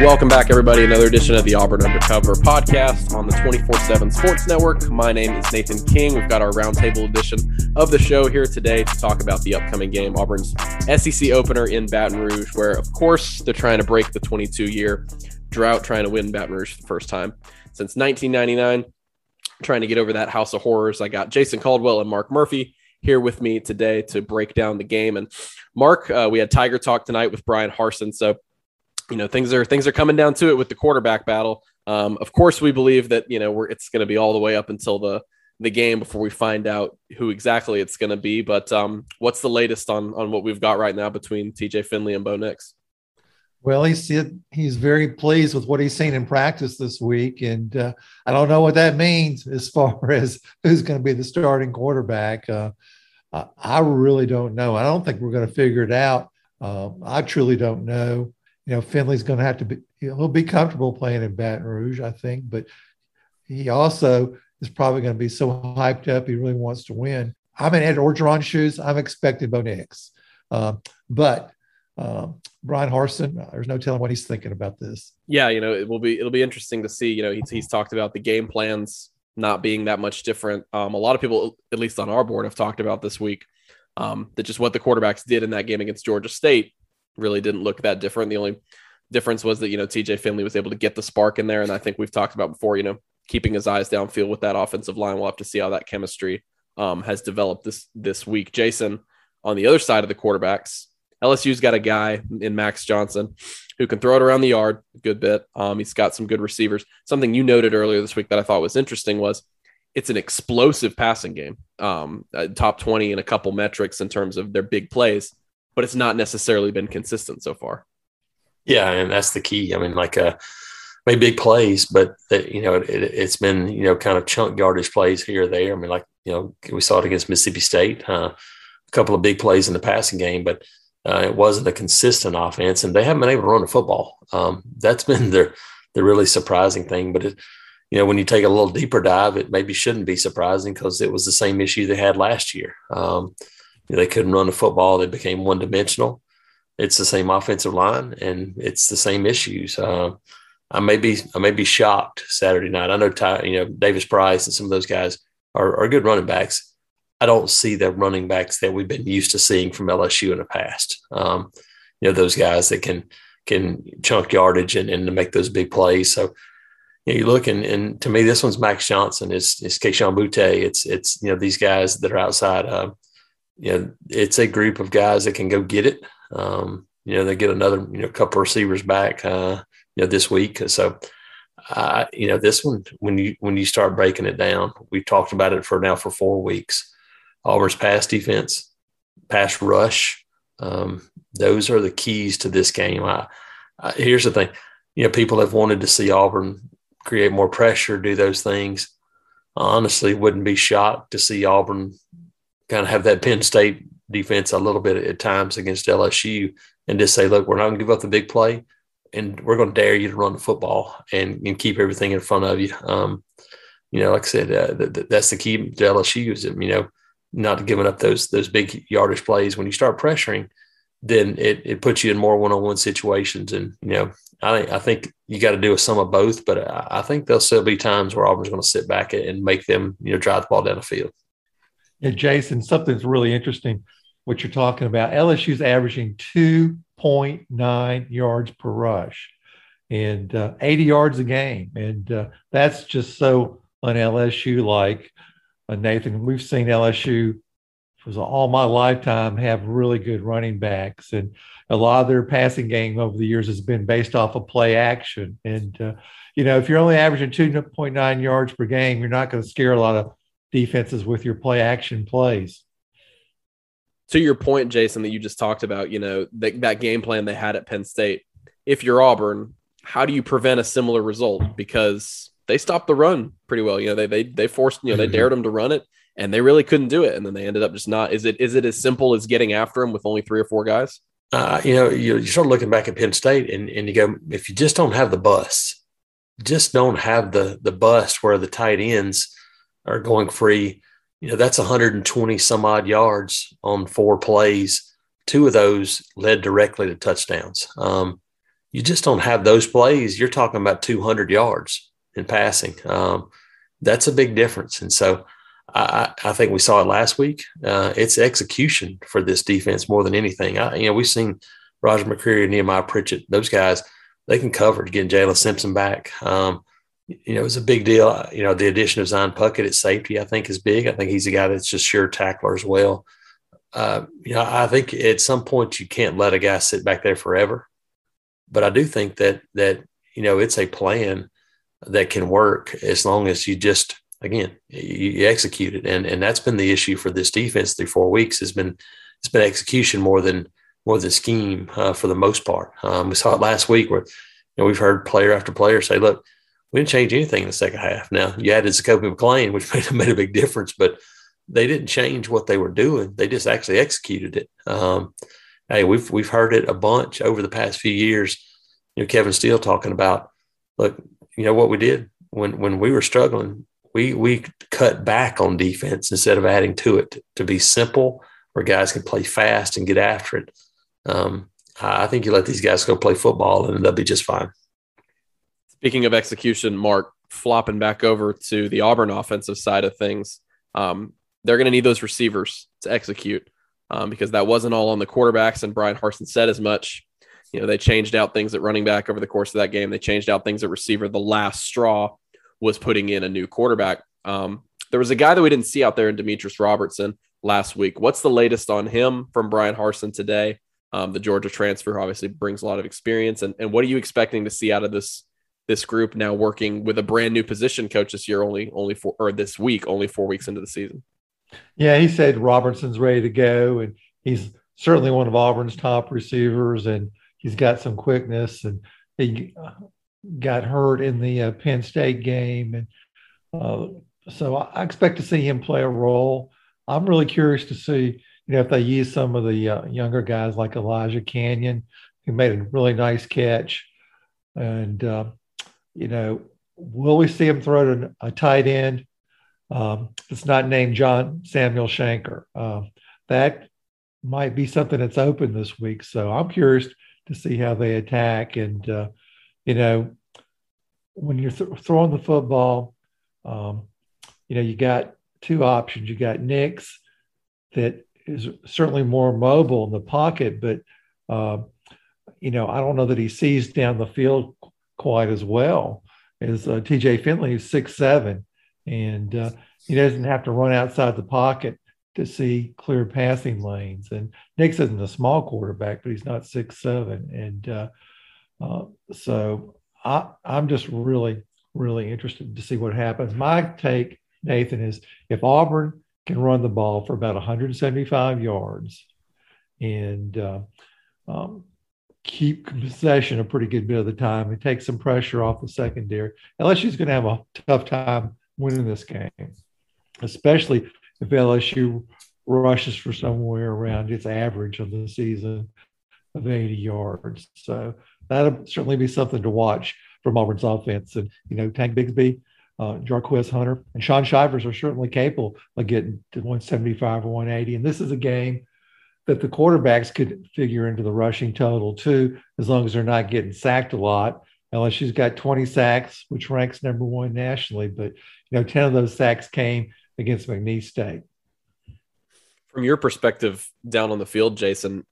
Welcome back, everybody. Another edition of the Auburn Undercover podcast on the 24 7 Sports Network. My name is Nathan King. We've got our roundtable edition of the show here today to talk about the upcoming game, Auburn's SEC opener in Baton Rouge, where, of course, they're trying to break the 22 year drought, trying to win Baton Rouge for the first time since 1999. Trying to get over that house of horrors. I got Jason Caldwell and Mark Murphy here with me today to break down the game. And Mark, uh, we had Tiger Talk tonight with Bryan Harsin. So you know things are things are coming down to it with the quarterback battle. Um, of course, we believe that you know we're it's going to be all the way up until the the game before we find out who exactly it's going to be. But um, what's the latest on on what we've got right now between TJ Finley and Bo Nix? Well, he's he's very pleased with what he's seen in practice this week, and uh, I don't know what that means as far as who's going to be the starting quarterback. Uh, I really don't know. I don't think we're going to figure it out. Uh, I truly don't know you know, Finley's going to have to be, he'll be comfortable playing in Baton Rouge, I think, but he also is probably going to be so hyped up. He really wants to win. I'm in Ed Orgeron shoes. I'm expecting Bo Nix. Um, but um, Bryan Harsin, uh, there's no telling what he's thinking about this. Yeah, you know, it will be it'll be interesting to see. You know, he's, he's talked about the game plans not being that much different. Um, a lot of people, at least on our board, have talked about this week um, that just what the quarterbacks did in that game against Georgia State really didn't look that different. The only difference was that, you know, TJ Finley was able to get the spark in there. And I think we've talked about before, you know, keeping his eyes downfield with that offensive line. We'll have to see how that chemistry um, has developed this this week. Jason, on the other side of the quarterbacks, LSU's got a guy in Max Johnson who can throw it around the yard a good bit. Um, he's got some good receivers. Something you noted earlier this week that I thought was interesting was it's an explosive passing game, um, uh, top 20 in a couple metrics in terms of their big plays but it's not necessarily been consistent so far. Yeah, and that's the key. I mean, like uh, made big plays, but you know it, has been you know kind of chunk yardage plays here or there. I mean, like you know we saw it against Mississippi State, uh, a couple of big plays in the passing game, but uh, it wasn't a consistent offense, and they haven't been able to run the football. Um, that's been their the really surprising thing. But it, you know, when you take a little deeper dive, it maybe shouldn't be surprising because it was the same issue they had last year. Um, they couldn't run the football. They became one dimensional. It's the same offensive line, and it's the same issues. Uh, I may be I may be shocked Saturday night. I know Ty, you know Davis Price and some of those guys are, are good running backs. I don't see the running backs that we've been used to seeing from LSU in the past. Um, you know those guys that can can chunk yardage and, and make those big plays. So you, know, you look and, and to me, this one's Max Johnson. It's it's Kayshon Boutte. It's it's you know these guys that are outside. Uh, you know, it's a group of guys that can go get it. Um, you know, they get another, you know, couple receivers back, uh, you know, this week. So, uh, you know, this one, when you, when you start breaking it down, we've talked about it for now for four weeks. Auburn's pass defense, pass rush, um, those are the keys to this game. I, I, here's the thing, you know, people have wanted to see Auburn create more pressure, do those things. I honestly, wouldn't be shocked to see Auburn kind of have that Penn State defense a little bit at times against LSU and just say, look, we're not going to give up the big play and we're going to dare you to run the football and, and keep everything in front of you. Um, you know, like I said, uh, th- th- that's the key to LSU is, you know, not giving up those those big yardage plays. When you start pressuring, then it, it puts you in more one on one situations. And, you know, I, I think you got to do a sum of both, but I, I think there'll still be times where Auburn's going to sit back and make them, you know, drive the ball down the field. Yeah, Jason, something's really interesting what you're talking about. LSU's averaging 2.9 yards per rush and uh, 80 yards a game. And uh, that's just so an LSU like. Uh, Nathan, we've seen LSU for all my lifetime have really good running backs. And a lot of their passing game over the years has been based off of play action. And, uh, you know, if you're only averaging 2.9 yards per game, you're not going to scare a lot of defenses with your play action plays. To your point, Jason, that you just talked about, you know, that, that game plan they had at Penn State. If you're Auburn, how do you prevent a similar result? Because they stopped the run pretty well. You know, they they they forced, you know, they mm-hmm. dared them to run it and they really couldn't do it. And then they ended up just not. Is it is it as simple as getting after them with only three or four guys? Uh, you know, you, you start looking back at Penn State and, and you go, if you just don't have the bus, just don't have the the bus where the tight ends are going free, you know, that's 120 some odd yards on four plays. Two of those led directly to touchdowns. Um, you just don't have those plays. You're talking about 200 yards in passing. Um, that's a big difference. And so I, I think we saw it last week. Uh, it's execution for this defense more than anything. I, you know, we've seen Roger McCreary, Nehemiah Pritchett, those guys, they can cover to get Jaylin Simpson back. Um, you know, it's a big deal. You know, the addition of Zion Puckett at safety, I think, is big. I think he's a guy that's just sure tackler as well. Uh, you know, I think at some point you can't let a guy sit back there forever. But I do think that that you know it's a plan that can work as long as you just again you, execute it, and and that's been the issue for this defense through four weeks has been it's been execution more than more than scheme uh, for the most part. Um, we saw it last week where you know we've heard player after player say, "Look, we didn't change anything in the second half." Now you added Zakoby McClain which made, made a big difference, but they didn't change what they were doing. They just actually executed it. Um, hey, we've we've heard it a bunch over the past few years. You know, Kevin Steele talking about, look, you know what we did when when we were struggling, we we cut back on defense instead of adding to it to, to be simple, where guys can play fast and get after it. Um, I think you let these guys go play football and they'll be just fine. Speaking of execution, Mark, flopping back over to the Auburn offensive side of things, um, they're going to need those receivers to execute um, because that wasn't all on the quarterbacks. And Bryan Harsin said as much. You know, they changed out things at running back over the course of that game. They changed out things at receiver. The last straw was putting in a new quarterback. Um, there was a guy that we didn't see out there in Demetrius Robertson last week. What's the latest on him from Bryan Harsin today? Um, the Georgia transfer obviously brings a lot of experience. And, and what are you expecting to see out of this this group now working with a brand new position coach this year, only only four or this week, only four weeks into the season? Yeah, he said Robertson's ready to go, and he's certainly one of Auburn's top receivers, and he's got some quickness. And he got hurt in the uh, Penn State game, and uh, so I expect to see him play a role. I'm really curious to see you know, if they use some of the uh, younger guys like Elijah Canion, who made a really nice catch, and uh, you know, will we see him throw to a tight end? Um, it's not named John Samuel Shenker. Uh, that might be something that's open this week. So I'm curious to see how they attack. And uh, you know, when you're th- throwing the football, um, you know, you got two options. You got Nix that is certainly more mobile in the pocket, but uh, you know, I don't know that he sees down the field quite as well as uh, TJ Finley, who's six seven, and uh, he doesn't have to run outside the pocket to see clear passing lanes. And Nix isn't a small quarterback, but he's not six seven, and uh, uh, so I, I'm just really, really interested to see what happens. My take, Nathan, is if Auburn can run the ball for about 175 yards and uh, um, keep possession a pretty good bit of the time and take some pressure off the secondary. LSU's going to have a tough time winning this game, especially if LSU rushes for somewhere around its average of the season of 80 yards. So that'll certainly be something to watch from Auburn's offense. And, you know, Tank Bigsby uh, Jarquez Hunter and Shaun Shivers are certainly capable of getting to 175 or 180. And this is a game that the quarterbacks could figure into the rushing total too, as long as they're not getting sacked a lot. LSU's got 20 sacks, which ranks number one nationally, but you know, 10 of those sacks came against McNeese State. From your perspective down on the field, Jason,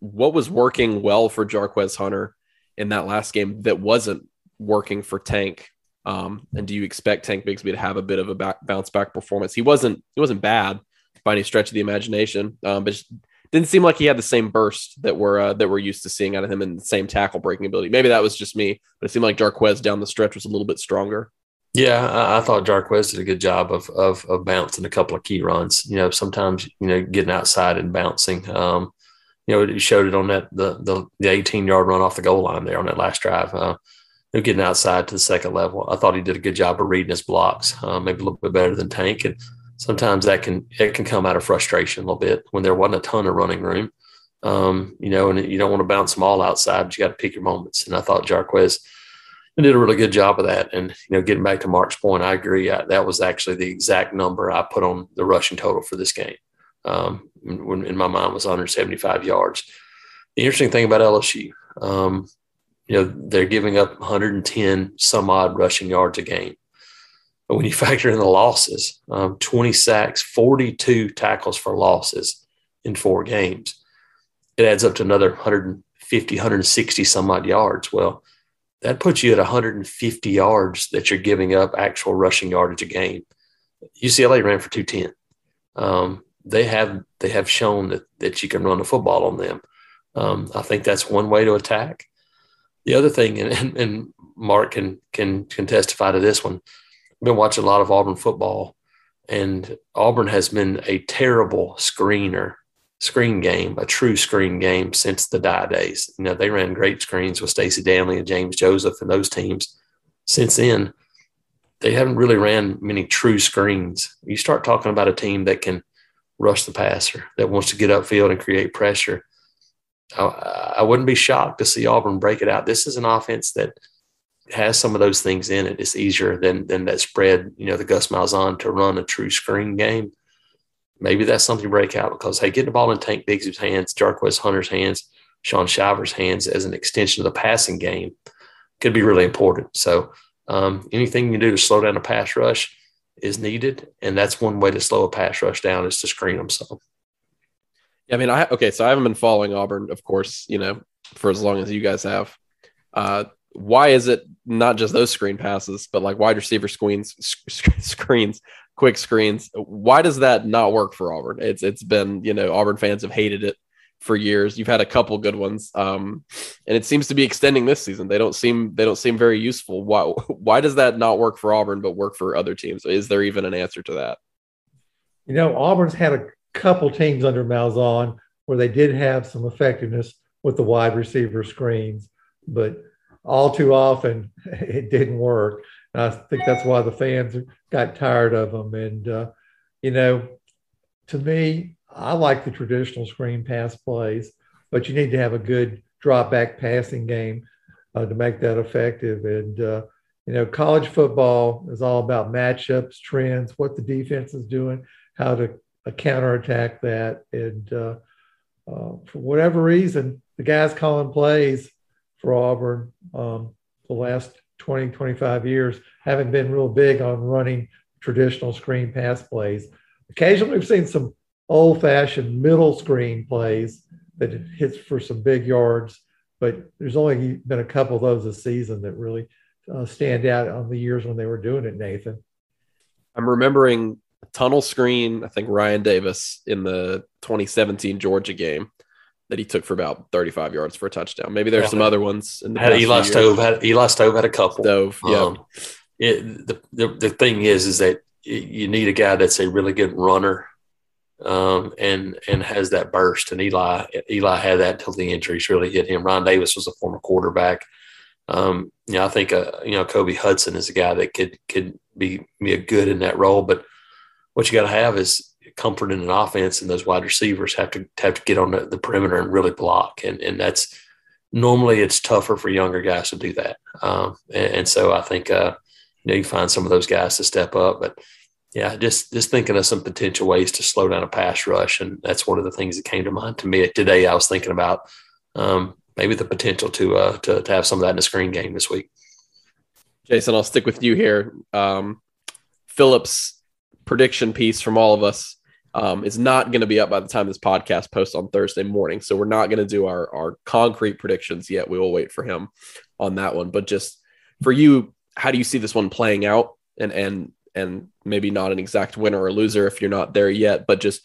what was working well for Jarquez Hunter in that last game that wasn't working for Tank um, and do you expect Tank Bigsby to have a bit of a back, bounce back performance? He wasn't he wasn't bad by any stretch of the imagination, um, but didn't seem like he had the same burst that we're uh, that we're used to seeing out of him and the same tackle breaking ability. Maybe that was just me, but it seemed like Jarquez down the stretch was a little bit stronger. Yeah, I, I thought Jarquez did a good job of, of, of bouncing a couple of key runs. You know, sometimes you know getting outside and bouncing. Um, you know, he showed it on that the the, the 18 yard run off the goal line there on that last drive. Uh, getting outside to the second level. I thought he did a good job of reading his blocks, uh, maybe a little bit better than Tank. And sometimes that can it can come out of frustration a little bit when there wasn't a ton of running room. Um, you know, and you don't want to bounce them all outside, but you got to pick your moments. And I thought Jarquez, and did a really good job of that. And you know, getting back to Mark's point, I agree. I, that was actually the exact number I put on the rushing total for this game. Um, when in my mind was 175 yards. The interesting thing about LSU, um, you know, they're giving up 110 some odd rushing yards a game. But when you factor in the losses, um, 20 sacks, 42 tackles for losses in four games, it adds up to another 150, 160 some odd yards. Well, that puts you at 150 yards that you're giving up actual rushing yardage a game. UCLA ran for 210. Um, they have they have shown that that you can run the football on them. Um, I think that's one way to attack. The other thing, and, and Mark can can can testify to this one. I've been watching a lot of Auburn football, and Auburn has been a terrible screener screen game, a true screen game since the Dye days. You know, they ran great screens with Stacy Danley and James Joseph and those teams. Since then, they haven't really ran many true screens. You start talking about a team that can rush the passer, that wants to get upfield and create pressure. I, I wouldn't be shocked to see Auburn break it out. This is an offense that has some of those things in it. It's easier than than that spread, you know, the Gus Malzahn to run a true screen game maybe that's something to break out because hey, getting the ball in Tank Bigsby's hands, Jarquez Hunter's hands, Shaun Shivers' hands as an extension of the passing game could be really important. So um, anything you do to slow down a pass rush is needed, and that's one way to slow a pass rush down is to screen them So. Yeah, I mean, I okay, so I haven't been following Auburn, of course, you know, for as long as you guys have. Uh, why is it not just those screen passes, but like wide receiver screens, screens quick screens. Why does that not work for Auburn? It's it's been you know Auburn fans have hated it for years. You've had a couple good ones, um, and it seems to be extending this season. They don't seem they don't seem very useful. Why why does that not work for Auburn but work for other teams? Is there even an answer to that? You know, Auburn's had a couple teams under Malzahn where they did have some effectiveness with the wide receiver screens, but all too often it didn't work. And I think that's why the fans got tired of them. And, uh, you know, to me, I like the traditional screen pass plays, but you need to have a good drop back passing game uh, to make that effective. And, uh, you know, college football is all about matchups, trends, what the defense is doing, how to uh, counterattack that. And uh, uh, for whatever reason, the guys calling plays for Auburn um, the last 20, 25 years, haven't been real big on running traditional screen pass plays. Occasionally, we've seen some old fashioned middle screen plays that hits for some big yards, but there's only been a couple of those this season that really uh, stand out on the years when they were doing it, Nathan. I'm remembering tunnel screen, I think Ryan Davis in the 2017 Georgia game that he took for about 35 yards for a touchdown. Maybe there's yeah. some other ones. In the had Eli Stove had Eli Stove had a couple. Stove, yeah. Um, it, the, the the thing is, is that you need a guy that's a really good runner, um, and and has that burst. And Eli Eli had that until the injuries really hit him. Ron Davis was a former quarterback. Um, you know, I think uh, you know Kobe Hudson is a guy that could could be be a good in that role. But what you got to have is comfort in an offense, and those wide receivers have to have to get on the, the perimeter and really block, and and that's normally it's tougher for younger guys to do that. Um, and, and, so I think uh, you know you find some of those guys to step up, but yeah, just just thinking of some potential ways to slow down a pass rush, and that's one of the things that came to mind to me today. I was thinking about um, maybe the potential to, uh, to to have some of that in the screen game this week. Jason, I'll stick with you here. Um, Phillips prediction piece from all of us um, is not going to be up by the time this podcast posts on Thursday morning. So we're not going to do our, our concrete predictions yet. We will wait for him on that one. But just for you, how do you see this one playing out? And and and maybe not an exact winner or loser if you're not there yet, but just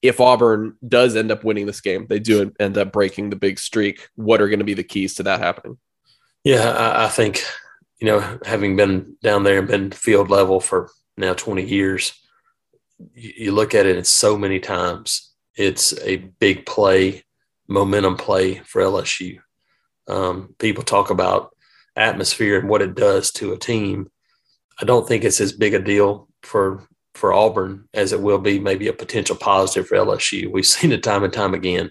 if Auburn does end up winning this game, they do end up breaking the big streak. What are going to be the keys to that happening? Yeah, I, I think you know, having been down there and been field level for now 20 years, you look at it so many times. It's a big play, momentum play for LSU. Um, people talk about atmosphere and what it does to a team. I don't think it's as big a deal for for Auburn as it will be maybe a potential positive for LSU. We've seen it time and time again.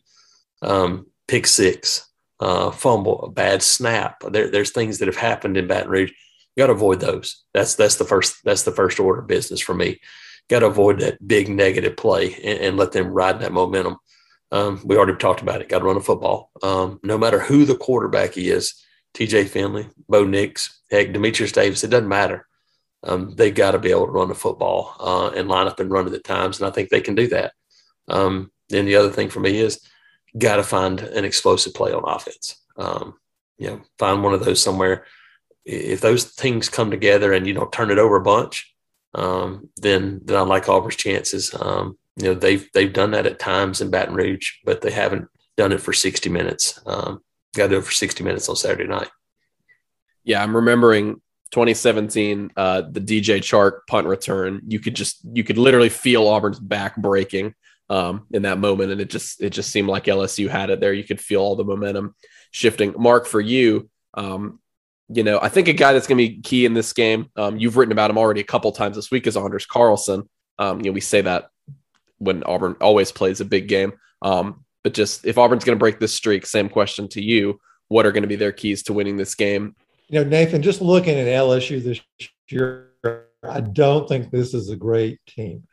Um, pick six, uh, fumble, a bad snap. There, there's things that have happened in Baton Rouge. You got to avoid those. That's that's the first that's the first order of business for me. Got to avoid that big negative play and, and let them ride that momentum. Um, we already talked about it. Got to run a football. Um, no matter who the quarterback is, TJ Finley, Bo Nix, heck, Demetrius Davis, it doesn't matter. Um, they got to be able to run the football uh, and line up and run it at times. And I think they can do that. Um, then the other thing for me is got to find an explosive play on offense. Um, you know, find one of those somewhere. If those things come together and you don't turn it over a bunch, um, then then I like Auburn's chances. Um, you know, they've they've done that at times in Baton Rouge, but they haven't done it for 60 minutes. Um, got to do it for 60 minutes on Saturday night. Yeah, I'm remembering 2017, uh, the DJ Chark punt return. You could just you could literally feel Auburn's back breaking um, in that moment, and it just it just seemed like LSU had it there. You could feel all the momentum shifting. Mark, for you, um, you know, I think a guy that's going to be key in this game. Um, you've written about him already a couple times this week is Anders Carlson. Um, you know, we say that when Auburn always plays a big game. Um, but just if Auburn's going to break this streak, same question to you: What are going to be their keys to winning this game? You know, Nathan, just looking at LSU this year, I don't think this is a great team.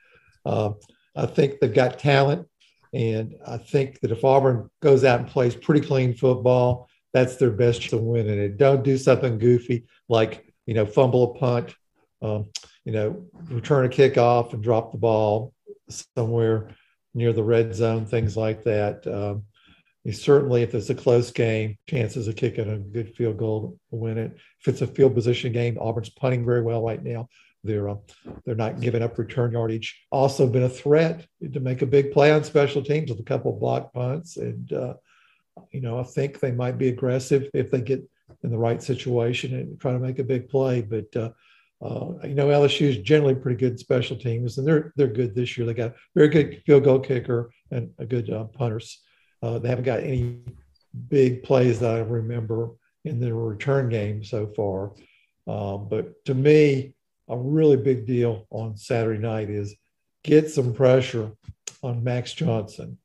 Uh, I think they've got talent. And I think that if Auburn goes out and plays pretty clean football, that's their best to win in it. Don't do something goofy like, you know, fumble a punt, um, you know, return a kickoff and drop the ball somewhere near the red zone, things like that. Um, certainly, if it's a close game, chances of kicking a good field goal to win it. If it's a field position game, Auburn's punting very well right now. They're uh, they're not giving up return yardage. Also, been a threat to make a big play on special teams with a couple of block punts, and uh, you know I think they might be aggressive if they get in the right situation and try to make a big play. But uh, uh, you know LSU is generally pretty good special teams, and they're they're good this year. They got a very good field goal kicker and a good uh, punters. Uh, they haven't got any big plays that I remember in their return game so far. Um, but to me, a really big deal on Saturday night is get some pressure on Max Johnson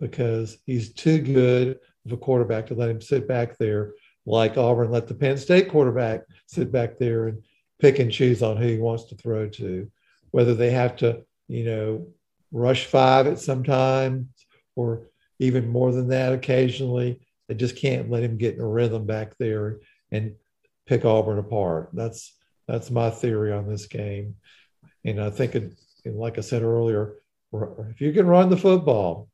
because he's too good of a quarterback to let him sit back there like Auburn let the Penn State quarterback sit back there and pick and choose on who he wants to throw to, whether they have to, you know, rush five at some time or even more than that occasionally. They just can't let him get in a rhythm back there and pick Auburn apart. That's that's my theory on this game. And I think, it, like I said earlier, if you can run the football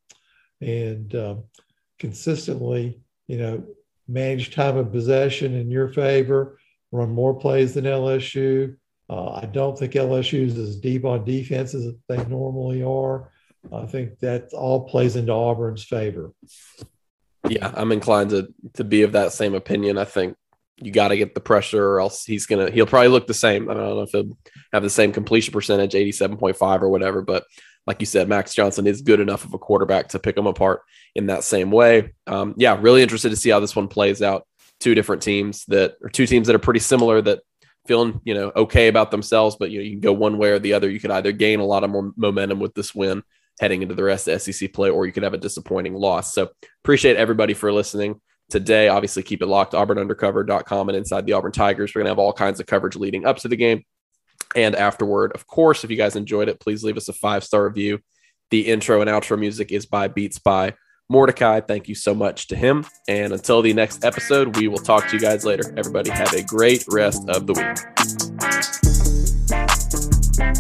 and um, consistently, you know, manage time of possession in your favor, run more plays than LSU. Uh, I don't think LSU is as deep on defense as they normally are. I think that all plays into Auburn's favor. Yeah, I'm inclined to to be of that same opinion. I think you got to get the pressure or else he's gonna he'll probably look the same. I don't know if he'll have the same completion percentage, 87.5 or whatever, but like you said, Max Johnson is good enough of a quarterback to pick them apart in that same way. Um, yeah, really interested to see how this one plays out. Two different teams that are two teams that are pretty similar that feeling you know okay about themselves, but you know you can go one way or the other. You could either gain a lot of more momentum with this win heading into the rest of SEC play, or you could have a disappointing loss. So appreciate everybody for listening today. Obviously, keep it locked, auburnundercover.com and inside the Auburn Tigers. We're going to have all kinds of coverage leading up to the game and afterward. Of course, if you guys enjoyed it, please leave us a five star review. The intro and outro music is by Beats by Mordecai. Thank you so much to him. And until the next episode, we will talk to you guys later. Everybody have a great rest of the week.